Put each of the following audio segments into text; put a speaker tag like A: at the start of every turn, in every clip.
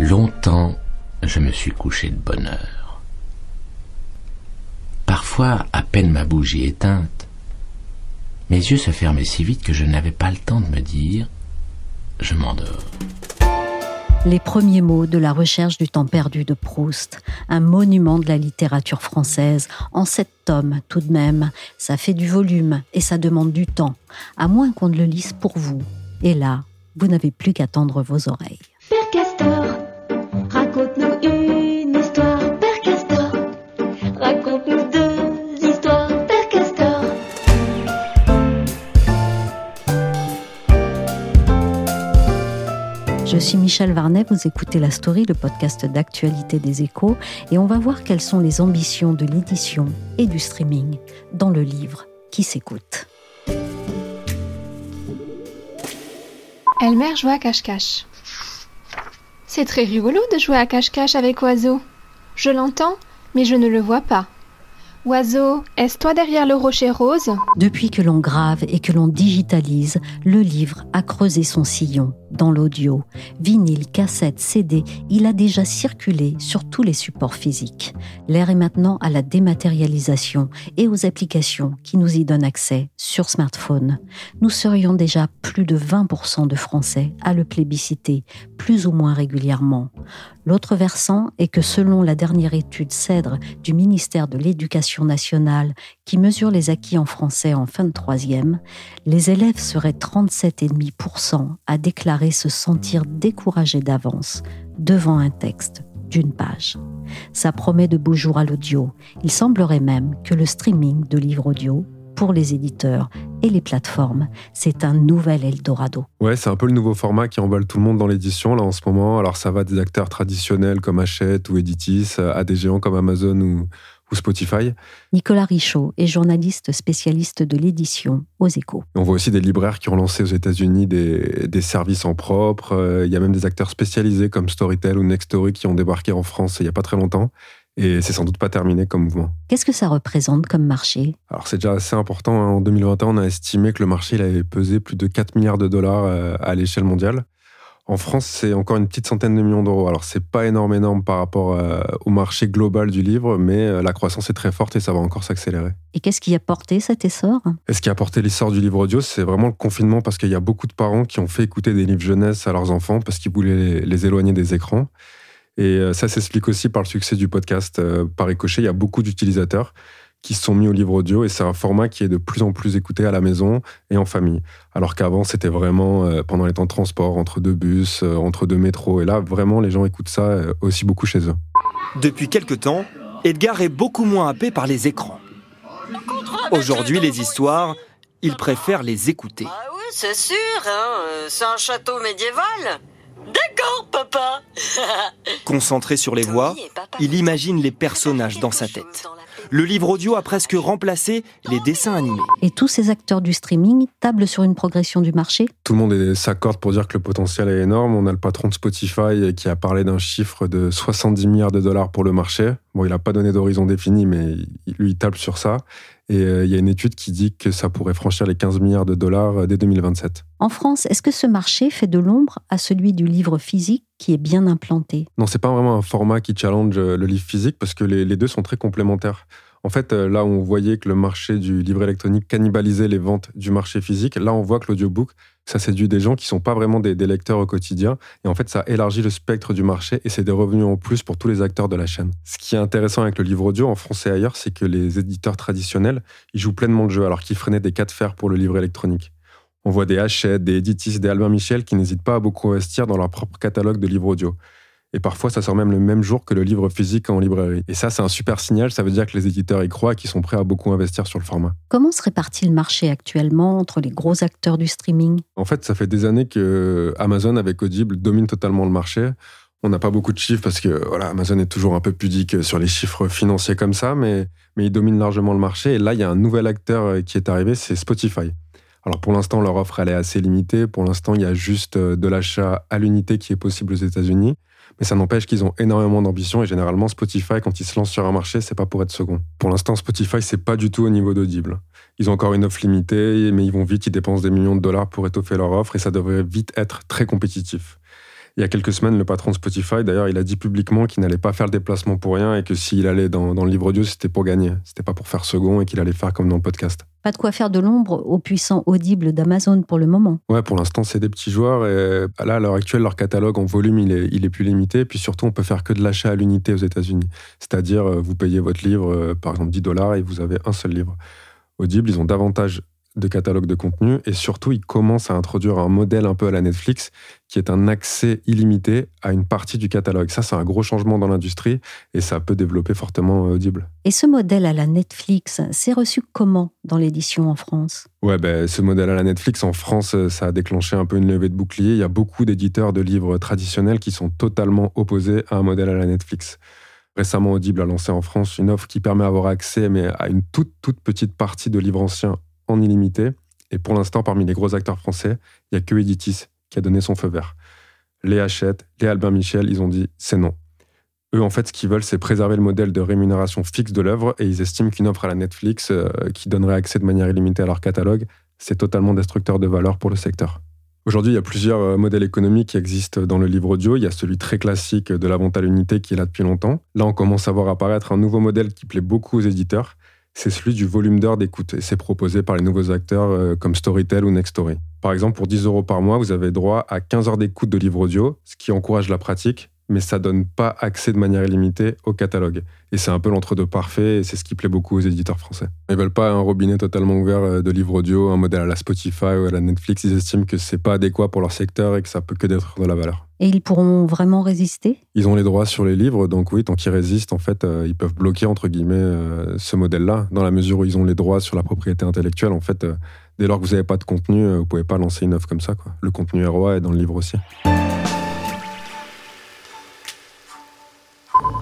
A: Longtemps, je me suis couché de bonne heure. Parfois, à peine ma bougie éteinte, mes yeux se fermaient si vite que je n'avais pas le temps de me dire je m'endors.
B: Les premiers mots de la recherche du temps perdu de Proust, un monument de la littérature française, en sept tomes tout de même. Ça fait du volume et ça demande du temps, à moins qu'on ne le lise pour vous. Et là, vous n'avez plus qu'à tendre vos oreilles.
C: Père Castor, raconte-nous une histoire. Père Castor, raconte-nous deux histoires. Père Castor.
B: Je suis Michel Varnet, vous écoutez La Story, le podcast d'actualité des échos, et on va voir quelles sont les ambitions de l'édition et du streaming dans le livre qui s'écoute.
D: Elmer joue à cache-cache. C'est très rigolo de jouer à cache-cache avec Oiseau. Je l'entends, mais je ne le vois pas. Oiseau, est-ce toi derrière le rocher rose?
B: Depuis que l'on grave et que l'on digitalise, le livre a creusé son sillon dans l'audio. Vinyle, cassette, CD, il a déjà circulé sur tous les supports physiques. L'air est maintenant à la dématérialisation et aux applications qui nous y donnent accès sur smartphone. Nous serions déjà plus de 20% de Français à le plébisciter, plus ou moins régulièrement. L'autre versant est que selon la dernière étude CEDRE du ministère de l'Éducation nationale qui mesure les acquis en français en fin de troisième, les élèves seraient 37,5% à déclarer se sentir découragés d'avance devant un texte d'une page. Ça promet de beaux jours à l'audio. Il semblerait même que le streaming de livres audio pour les éditeurs et les plateformes, c'est un nouvel Eldorado.
E: Ouais, c'est un peu le nouveau format qui emballe tout le monde dans l'édition là en ce moment. Alors ça va des acteurs traditionnels comme Hachette ou Editis à des géants comme Amazon ou, ou Spotify.
B: Nicolas Richaud est journaliste spécialiste de l'édition aux échos.
E: On voit aussi des libraires qui ont lancé aux États-Unis des, des, services en propre. Euh, il y a même des acteurs spécialisés comme Storytel ou Nextory qui ont débarqué en France il n'y a pas très longtemps. Et c'est sans doute pas terminé comme mouvement.
B: Qu'est-ce que ça représente comme marché?
E: Alors c'est déjà assez important. hein. En 2021, on a estimé que le marché il avait pesé plus de 4 milliards de dollars euh, à l'échelle mondiale. En France, c'est encore une petite centaine de millions d'euros. Alors, c'est pas énorme, énorme par rapport euh, au marché global du livre, mais euh, la croissance est très forte et ça va encore s'accélérer.
B: Et qu'est-ce qui a porté cet essor?
E: Et ce qui a porté l'essor du livre audio, c'est vraiment le confinement parce qu'il y a beaucoup de parents qui ont fait écouter des livres jeunesse à leurs enfants parce qu'ils voulaient les, les, éloigner des écrans. Et euh, ça s'explique aussi par le succès du podcast. Par ricochet, il y a beaucoup d'utilisateurs qui se sont mis au livre audio et c'est un format qui est de plus en plus écouté à la maison et en famille. Alors qu'avant, c'était vraiment euh, pendant les temps de transport, entre deux bus, euh, entre deux métros. Et là, vraiment, les gens écoutent ça euh, aussi beaucoup chez eux.
F: Depuis quelque temps, Edgar est beaucoup moins happé par les écrans. Aujourd'hui, les histoires, il préfère les écouter.
G: Ah oui, c'est sûr, hein, c'est un château médiéval. D'accord, papa.
F: Concentré sur les voix, il imagine les personnages dans sa tête. Le livre audio a presque remplacé les dessins animés.
B: Et tous ces acteurs du streaming tablent sur une progression du marché
E: Tout le monde s'accorde pour dire que le potentiel est énorme. On a le patron de Spotify qui a parlé d'un chiffre de 70 milliards de dollars pour le marché. Bon, il n'a pas donné d'horizon défini, mais lui, il table sur ça. Et euh, il y a une étude qui dit que ça pourrait franchir les 15 milliards de dollars euh, dès 2027.
B: En France, est-ce que ce marché fait de l'ombre à celui du livre physique qui est bien implanté?
E: Non, c'est pas vraiment un format qui challenge euh, le livre physique parce que les, les deux sont très complémentaires. En fait, là où on voyait que le marché du livre électronique cannibalisait les ventes du marché physique, là on voit que l'audiobook, ça séduit des gens qui sont pas vraiment des, des, lecteurs au quotidien. Et en fait, ça élargit le spectre du marché et c'est des revenus en plus pour tous les acteurs de la chaîne. Ce qui est intéressant avec le livre audio en français et ailleurs, c'est que les éditeurs traditionnels, ils jouent pleinement le jeu alors qu'ils freinaient des cas de fer pour le livre électronique. On voit des Hachette, des Editis, des Albin Michel qui n'hésitent pas à beaucoup investir dans leur propre catalogue de livres audio. Et parfois, ça sort même le même jour que le livre physique en librairie. Et ça, c'est un super signal. Ça veut dire que les éditeurs y croient et qu'ils sont prêts à beaucoup investir sur le format.
B: Comment se répartit le marché actuellement entre les gros acteurs du streaming?
E: En fait, ça fait des années que Amazon, avec Audible, domine totalement le marché. On n'a pas beaucoup de chiffres parce que voilà, Amazon est toujours un peu pudique sur les chiffres financiers comme ça, mais, mais il domine largement le marché. Et là, il y a un nouvel acteur qui est arrivé, c'est Spotify. Alors pour l'instant, leur offre, elle est assez limitée. Pour l'instant, il y a juste de l'achat à l'unité qui est possible aux États-Unis. Mais ça n'empêche qu'ils ont énormément d'ambition et généralement Spotify, quand ils se lancent sur un marché, c'est pas pour être second. Pour l'instant, Spotify, c'est pas du tout au niveau d'Audible. Ils ont encore une offre limitée, mais ils vont vite, ils dépensent des millions de dollars pour étoffer leur offre et ça devrait vite être très compétitif. Il y a quelques semaines, le patron de Spotify, d'ailleurs, il a dit publiquement qu'il n'allait pas faire le déplacement pour rien et que s'il allait dans, le livre audio, c'était pour gagner. C'était pas pour faire second et qu'il allait faire comme dans le podcast.
B: Pas de quoi faire de l'ombre au puissant audible d'Amazon pour le moment.
E: Ouais, pour l'instant, c'est des petits joueurs et là, à l'heure actuelle, leur catalogue en volume, il est, il est plus limité. Et puis surtout, on peut faire que de l'achat à l'unité aux États-Unis. C'est-à-dire, euh, vous payez votre livre, euh, par exemple, 10 dollars et vous avez un seul livre. Audible, ils ont davantage de catalogue de contenu et surtout ils commencent à introduire un modèle un peu à la Netflix qui est un accès illimité à une partie du catalogue. Ça c'est un gros changement dans l'industrie et ça peut développer fortement euh, Audible.
B: Et ce modèle à la Netflix, c'est reçu comment dans l'édition en France?
E: Ouais, ben, ce modèle à la Netflix en France, euh, ça a déclenché un peu une levée de bouclier. Il y a beaucoup d'éditeurs de livres traditionnels qui sont totalement opposés à un modèle à la Netflix. Récemment, Audible a lancé en France une offre qui permet d'avoir accès mais à une toute, toute petite partie de livres anciens en illimité. Et pour l'instant, parmi les gros acteurs français, il n'y a que Editis qui a donné son feu vert. Les Hachette, les Albin Michel, ils ont dit c'est non. Eux, en fait, ce qu'ils veulent, c'est préserver le modèle de rémunération fixe de l'œuvre et ils estiment qu'une offre à la Netflix euh, qui donnerait accès de manière illimitée à leur catalogue, c'est totalement destructeur de valeur pour le secteur. Aujourd'hui, il y a plusieurs euh, modèles économiques qui existent dans le livre audio. Il y a celui très classique de la vente à l'unité qui est là depuis longtemps. Là, on commence à voir apparaître un nouveau modèle qui plaît beaucoup aux éditeurs c'est celui du volume d'heures d'écoute. Et c'est proposé par les nouveaux acteurs euh, comme Storytel ou Nextory. Par exemple, pour 10 euros par mois, vous avez droit à 15 heures d'écoute de livres audio, ce qui encourage la pratique, mais ça donne pas accès de manière illimitée au catalogue. Et c'est un peu l'entre-deux parfait, et c'est ce qui plaît beaucoup aux éditeurs français. Ils veulent pas un robinet totalement ouvert euh, de livres audio, un modèle à la Spotify ou à la Netflix. Ils estiment que c'est pas adéquat pour leur secteur et que ça peut que d'être de la valeur.
B: Et ils pourront vraiment résister?
E: Ils ont les droits sur les livres, donc oui, tant qu'ils résistent, en fait, euh, ils peuvent bloquer, entre guillemets, euh, ce modèle-là, dans la mesure où ils ont les droits sur la propriété intellectuelle. En fait, dès lors que vous n'avez pas de contenu, vous pouvez pas lancer une offre comme ça. Quoi. Le contenu ROI est dans le livre aussi.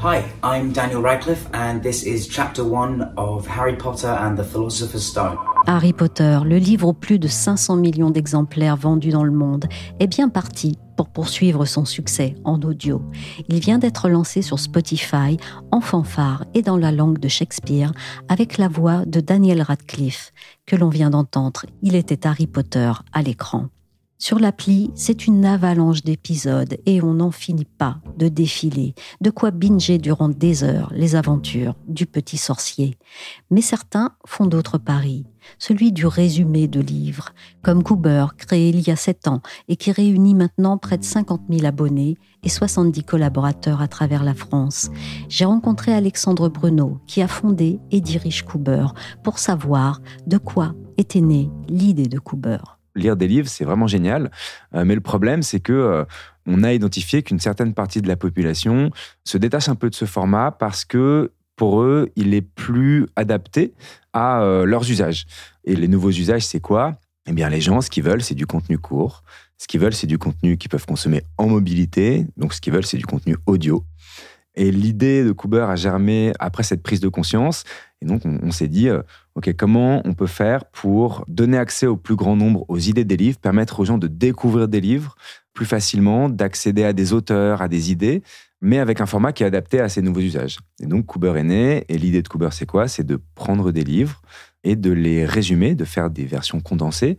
H: Hi, I'm Daniel Radcliffe, and this is chapter one of Harry Potter and the Philosopher's Stone.
B: Harry Potter, le livre aux plus de 500 millions d'exemplaires vendus dans le monde, est bien parti pour poursuivre son succès en audio. Il vient d'être lancé sur Spotify en fanfare et dans la langue de Shakespeare avec la voix de Daniel Radcliffe que l'on vient d'entendre. Il était Harry Potter à l'écran. Sur l'appli, c'est une avalanche d'épisodes et on n'en finit pas de défiler, de quoi binger durant des heures les aventures du petit sorcier. Mais certains font d'autres paris, celui du résumé de livres, comme Cooper, créé il y a sept ans et qui réunit maintenant près de 50 000 abonnés et 70 collaborateurs à travers la France. J'ai rencontré Alexandre Bruno, qui a fondé et dirige Cooper, pour savoir de quoi était née l'idée de Cooper
I: lire des livres, c'est vraiment génial. Euh, mais le problème, c'est que euh, on a identifié qu'une certaine partie de la population se détache un peu de ce format parce que pour eux, il est plus adapté à euh, leurs usages. Et les nouveaux usages, c'est quoi? Eh bien, les gens, ce qu'ils veulent, c'est du contenu court. Ce qu'ils veulent, c'est du contenu qu'ils peuvent consommer en mobilité. Donc, ce qu'ils veulent, c'est du contenu audio. Et l'idée de Cooper a germé après cette prise de conscience. Et donc, on, s'est dit, euh, OK, comment on peut faire pour donner accès au plus grand nombre aux idées des livres, permettre aux gens de découvrir des livres plus facilement, d'accéder à des auteurs, à des idées, mais avec un format qui est adapté à ces nouveaux usages. Et donc, Cooper est né. Et l'idée de Cooper, c'est quoi? C'est de prendre des livres et de les résumer, de faire des versions condensées,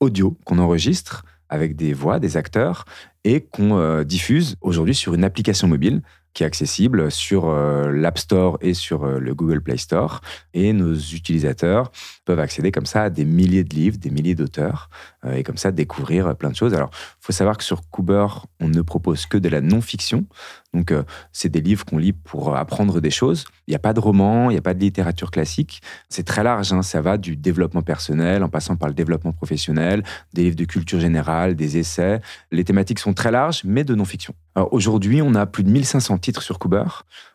I: audio qu'on enregistre avec des voix, des acteurs, et qu'on euh, diffuse aujourd'hui sur une application mobile qui est accessible sur euh, l'App Store et sur euh, le Google Play Store. Et nos utilisateurs peuvent accéder comme ça à des milliers de livres, des milliers d'auteurs, et comme ça découvrir plein de choses. Alors, il faut savoir que sur Cooper, on ne propose que de la non-fiction. Donc, euh, c'est des livres qu'on lit pour apprendre des choses. Il n'y a pas de roman, il n'y a pas de littérature classique. C'est très large. hein. Ça va du développement personnel en passant par le développement professionnel, des livres de culture générale, des essais. Les thématiques sont très larges, mais de non-fiction. Aujourd'hui, on a plus de 1500 titres sur Cooper.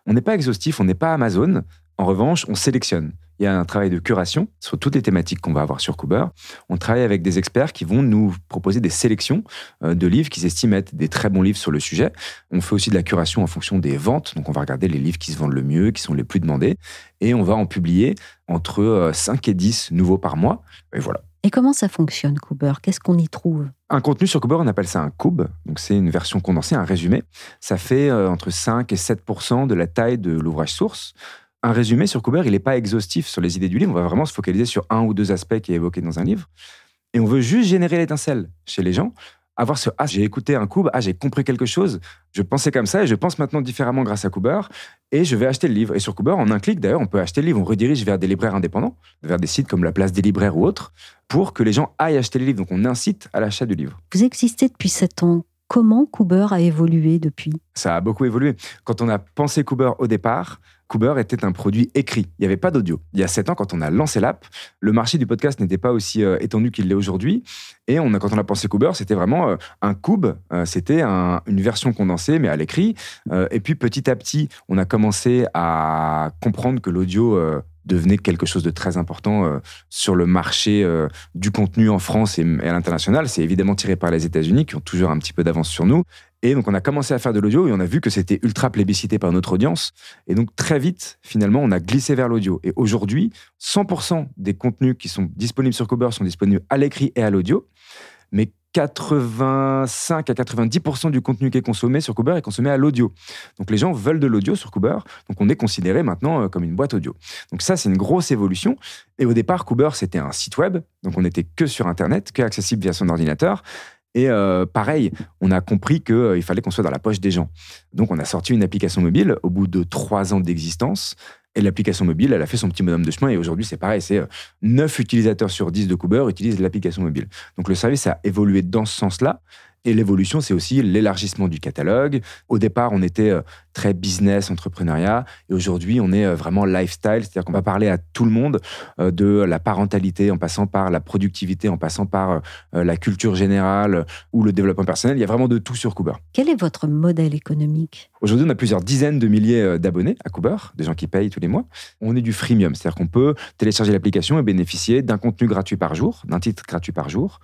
I: On n'est pas exhaustif, on n'est pas Amazon. En revanche, on sélectionne. Il y a un travail de curation sur toutes les thématiques qu'on va avoir sur Cooper. On travaille avec des experts qui vont nous proposer des sélections euh, de livres qu'ils estiment être des très bons livres sur le sujet. On fait aussi de la curation en fonction des ventes. Donc, on va regarder les livres qui se vendent le mieux, qui sont les plus demandés. Et on va en publier entre euh, 5 et 10 nouveaux par mois. Et voilà.
B: Et comment ça fonctionne, Cooper Qu'est-ce qu'on y trouve?
I: Un contenu sur Cooper, on appelle ça un cube. Donc, c'est une version condensée, un résumé. Ça fait euh, entre 5 et 7% de la taille de l'ouvrage source. Un résumé sur Cooper, il n'est pas exhaustif sur les idées du livre. On va vraiment se focaliser sur un ou deux aspects qui est évoqué dans un livre. Et on veut juste générer l'étincelle chez les gens. Avoir ce Ah, j'ai écouté un Cooper, ah, j'ai compris quelque chose. Je pensais comme ça et je pense maintenant différemment grâce à Cooper. Et je vais acheter le livre. Et sur Cooper, en un clic, d'ailleurs, on peut acheter le livre. On redirige vers des libraires indépendants, vers des sites comme la place des libraires ou autres, pour que les gens aillent acheter les livres. Donc, on incite à l'achat du livre.
B: Vous existez depuis 7 ans. Comment Cooper a évolué depuis?
I: Ça a beaucoup évolué. Quand on a pensé Cooper au départ, Cooper était un produit écrit. Il n'y avait pas d'audio. Il y a sept ans, quand on a lancé l'app, le marché du podcast n'était pas aussi euh, étendu qu'il l'est aujourd'hui. Et on quand on a pensé Cooper, c'était vraiment euh, un cube. Euh, c'était un- une version condensée, mais à l'écrit. Et puis petit à petit, on a commencé à comprendre que l'audio devenait quelque chose de très important sur le marché du contenu en France et à l'international. C'est évidemment tiré par les États-Unis, qui ont toujours un petit peu d'avance sur nous. Et donc, on a commencé à faire de l'audio et on a vu que c'était ultra plébiscité par notre audience. Et donc, très vite, finalement, on a glissé vers l'audio. Et aujourd'hui, 100% des contenus qui sont disponibles sur Cooper sont disponibles à l'écrit et à l'audio. Mais 85 à 90% du contenu qui est consommé sur Cooper est consommé à l'audio. Donc les gens veulent de l'audio sur Cooper, donc on est considéré maintenant euh, comme une boîte audio. Donc ça, c'est une grosse évolution. Et au départ, Cooper, c'était un site web, donc on n'était que sur Internet, que accessible via son ordinateur. Et euh, pareil, on a compris qu'il fallait qu'on soit dans la poche des gens. Donc on a sorti une application mobile au bout de trois ans d'existence. Et l'application mobile, elle a fait son petit bonhomme de chemin. Et aujourd'hui, c'est pareil, c'est euh, 9 utilisateurs sur 10 de Cooper utilisent l'application mobile. Donc le service a évolué dans ce sens-là. Et l'évolution, c'est aussi l'élargissement du catalogue. Au départ, on était euh, très business, entrepreneuriat. Et aujourd'hui, on est euh, vraiment lifestyle. C'est-à-dire qu'on va parler à tout le monde euh, de la parentalité, en passant par la productivité, en passant par la culture générale ou le développement personnel. Il y a vraiment de tout sur Cooper.
B: Quel est votre modèle économique?
I: Aujourd'hui, on a plusieurs dizaines de milliers d'abonnés à Cooper, des gens qui payent tous les mois. On est du freemium, c'est-à-dire qu'on peut télécharger l'application et bénéficier d'un contenu gratuit par jour, d'un titre gratuit par jour.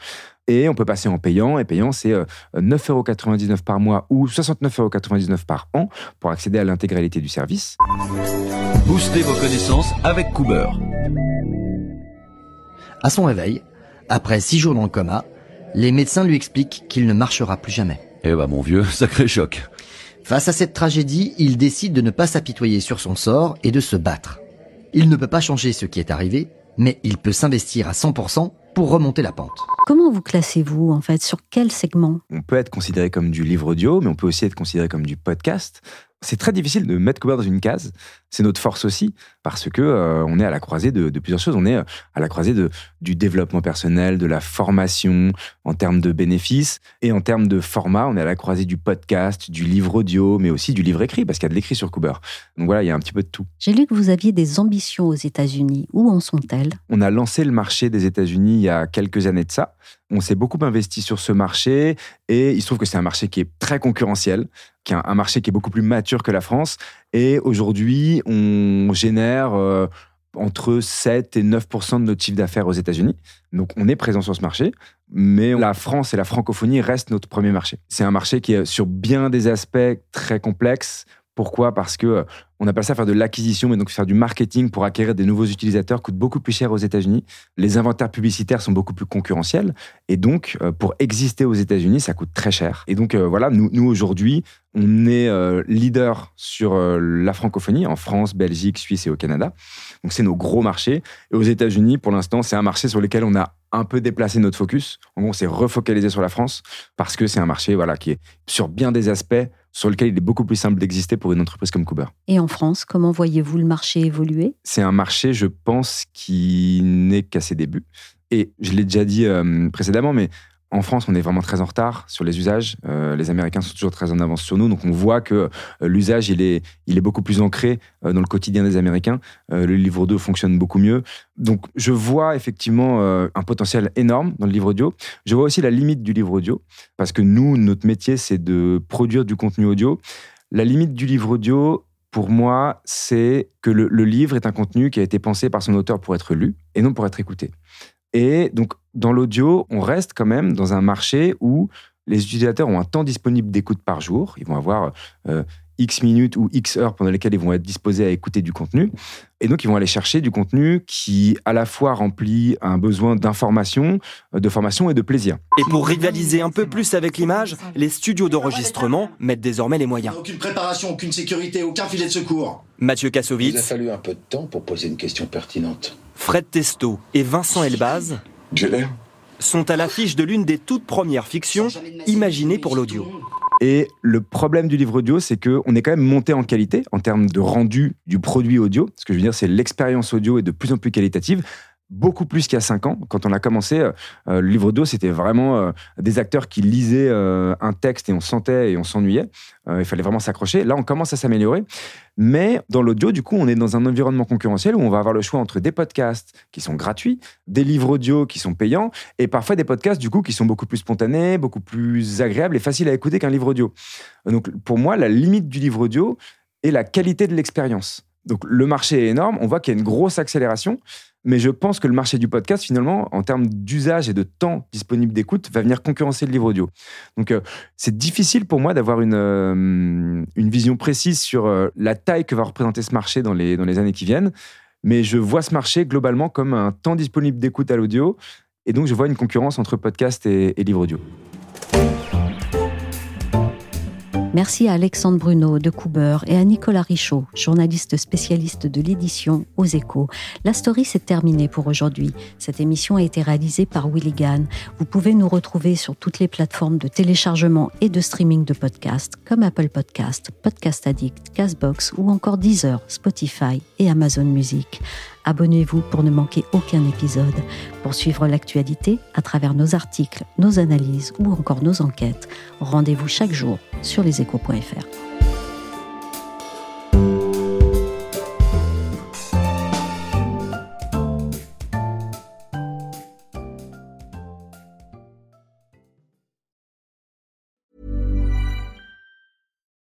I: Et on peut passer en payant. Et payant, c'est euh, 9,99€ par mois ou 69,99€ par an pour accéder à l'intégralité du service.
J: Boostez vos connaissances avec Cooper.
K: À son réveil, après six jours dans le coma, les médecins lui expliquent qu'il ne marchera plus jamais.
J: Eh bah mon vieux, sacré choc.
K: Face à cette tragédie, il décide de ne pas s'apitoyer sur son sort et de se battre. Il ne peut pas changer ce qui est arrivé, mais il peut s'investir à 100% pour remonter la pente.
B: Comment vous classez-vous, en fait? Sur quel segment?
I: On peut être considéré comme du livre audio, mais on peut aussi être considéré comme du podcast. C'est très difficile de mettre Cooper dans une case. C'est notre force aussi, parce que euh, on est à la croisée de, de plusieurs choses. On est euh, à la croisée de, du développement personnel, de la formation en termes de bénéfices, et en termes de format, on est à la croisée du podcast, du livre audio, mais aussi du livre écrit, parce qu'il y a de l'écrit sur Cooper. Donc voilà, il y a un petit peu de tout.
B: J'ai lu que vous aviez des ambitions aux États-Unis. Où en sont-elles?
I: On a lancé le marché des États-Unis il y a quelques années de ça. On s'est beaucoup investi sur ce marché et il se trouve que c'est un marché qui est très concurrentiel, qui est un, marché qui est beaucoup plus mature que la France. Et aujourd'hui, on génère euh, entre 7 et 9% de notre chiffre d'affaires aux États-Unis. Donc on est présent sur ce marché, mais la France et la francophonie restent notre premier marché. C'est un marché qui est sur bien des aspects très complexes. Pourquoi? Parce que on appelle ça faire de l'acquisition, mais donc faire du marketing pour acquérir des nouveaux utilisateurs coûte beaucoup plus cher aux États-Unis. Les inventaires publicitaires sont beaucoup plus concurrentiels. Et donc, euh, pour exister aux États-Unis, ça coûte très cher. Et donc, euh, voilà, nous, aujourd'hui, on est euh, leader sur la francophonie en France, Belgique, Suisse et au Canada. Donc, c'est nos gros marchés. Et aux États-Unis, pour l'instant, c'est un marché sur lequel on a un peu déplacé notre focus. En gros, on s'est refocalisé sur la France parce que c'est un marché voilà, qui est sur bien des aspects sur lequel il est beaucoup plus simple d'exister pour une entreprise comme Cooper.
B: Et en France, comment voyez-vous le marché évoluer?
I: C'est un marché, je pense, qui n'est qu'à ses débuts. Et je l'ai déjà dit euh, précédemment, mais En France, on est vraiment très en retard sur les usages. Euh, les Américains sont toujours très en avance sur nous. Donc, on voit que euh, l'usage, il est, il est beaucoup plus ancré euh, dans le quotidien des Américains. Le livre audio fonctionne beaucoup mieux. Donc, je vois effectivement un potentiel énorme dans le livre audio. Je vois aussi la limite du livre audio. Parce que nous, notre métier, c'est de produire du contenu audio. La limite du livre audio, pour moi, c'est que le, le livre est un contenu qui a été pensé par son auteur pour être lu et non pour être écouté. Et donc, dans l'audio, on reste quand même dans un marché où les utilisateurs ont un temps disponible d'écoute par jour. Ils vont avoir euh, X minutes ou X heures pendant lesquelles ils vont être disposés à écouter du contenu. Et donc, ils vont aller chercher du contenu qui, à la fois, remplit un besoin d'information, euh, de formation et de plaisir.
F: Et pour rivaliser un peu plus avec l'image, les studios d'enregistrement mettent désormais les moyens.
L: Aucune préparation, aucune sécurité, aucun filet de secours.
F: Mathieu
M: Il a
F: Kassovitz,
M: fallu un peu de temps pour poser une question pertinente.
F: Fred Testo et Vincent Elbaz Sont à l'affiche de l'une des toutes premières fictions imaginées pour l'audio.
I: Et le problème du livre audio, c'est qu'on est quand même monté en qualité en termes de rendu du produit audio. Ce que je veux dire, c'est l'expérience audio est de plus en plus qualitative. Beaucoup plus qu'il y a cinq ans. Quand on a commencé, euh, le livre audio, c'était vraiment euh, des acteurs qui lisaient euh, un texte et on sentait et on s'ennuyait. Euh, il fallait vraiment s'accrocher. Là, on commence à s'améliorer. Mais dans l'audio, du coup, on est dans un environnement concurrentiel où on va avoir le choix entre des podcasts qui sont gratuits, des livres audio qui sont payants, et parfois des podcasts, du coup, qui sont beaucoup plus spontanés, beaucoup plus agréables et faciles à écouter qu'un livre audio. Donc, pour moi, la limite du livre audio est la qualité de l'expérience. Donc, le marché est énorme. On voit qu'il y a une grosse accélération. Mais je pense que le marché du podcast, finalement, en termes d'usage et de temps disponible d'écoute, va venir concurrencer le livre audio. Donc, euh, c'est difficile pour moi d'avoir une, euh, une vision précise sur euh, la taille que va représenter ce marché dans les, dans les années qui viennent. Mais je vois ce marché globalement comme un temps disponible d'écoute à l'audio. Et donc, je vois une concurrence entre podcast et, et livre audio.
B: Merci à Alexandre Bruno de Cooper et à Nicolas Richaud, journaliste spécialiste de l'édition aux échos. La story s'est terminée pour aujourd'hui. Cette émission a été réalisée par Willigan. Vous pouvez nous retrouver sur toutes les plateformes de téléchargement et de streaming de podcasts comme Apple Podcast, Podcast Addict, Castbox ou encore Deezer, Spotify et Amazon Music. Abonnez-vous pour ne manquer aucun épisode. Pour suivre l'actualité à travers nos articles, nos analyses ou encore nos enquêtes, rendez-vous chaque jour sur leséchos.fr.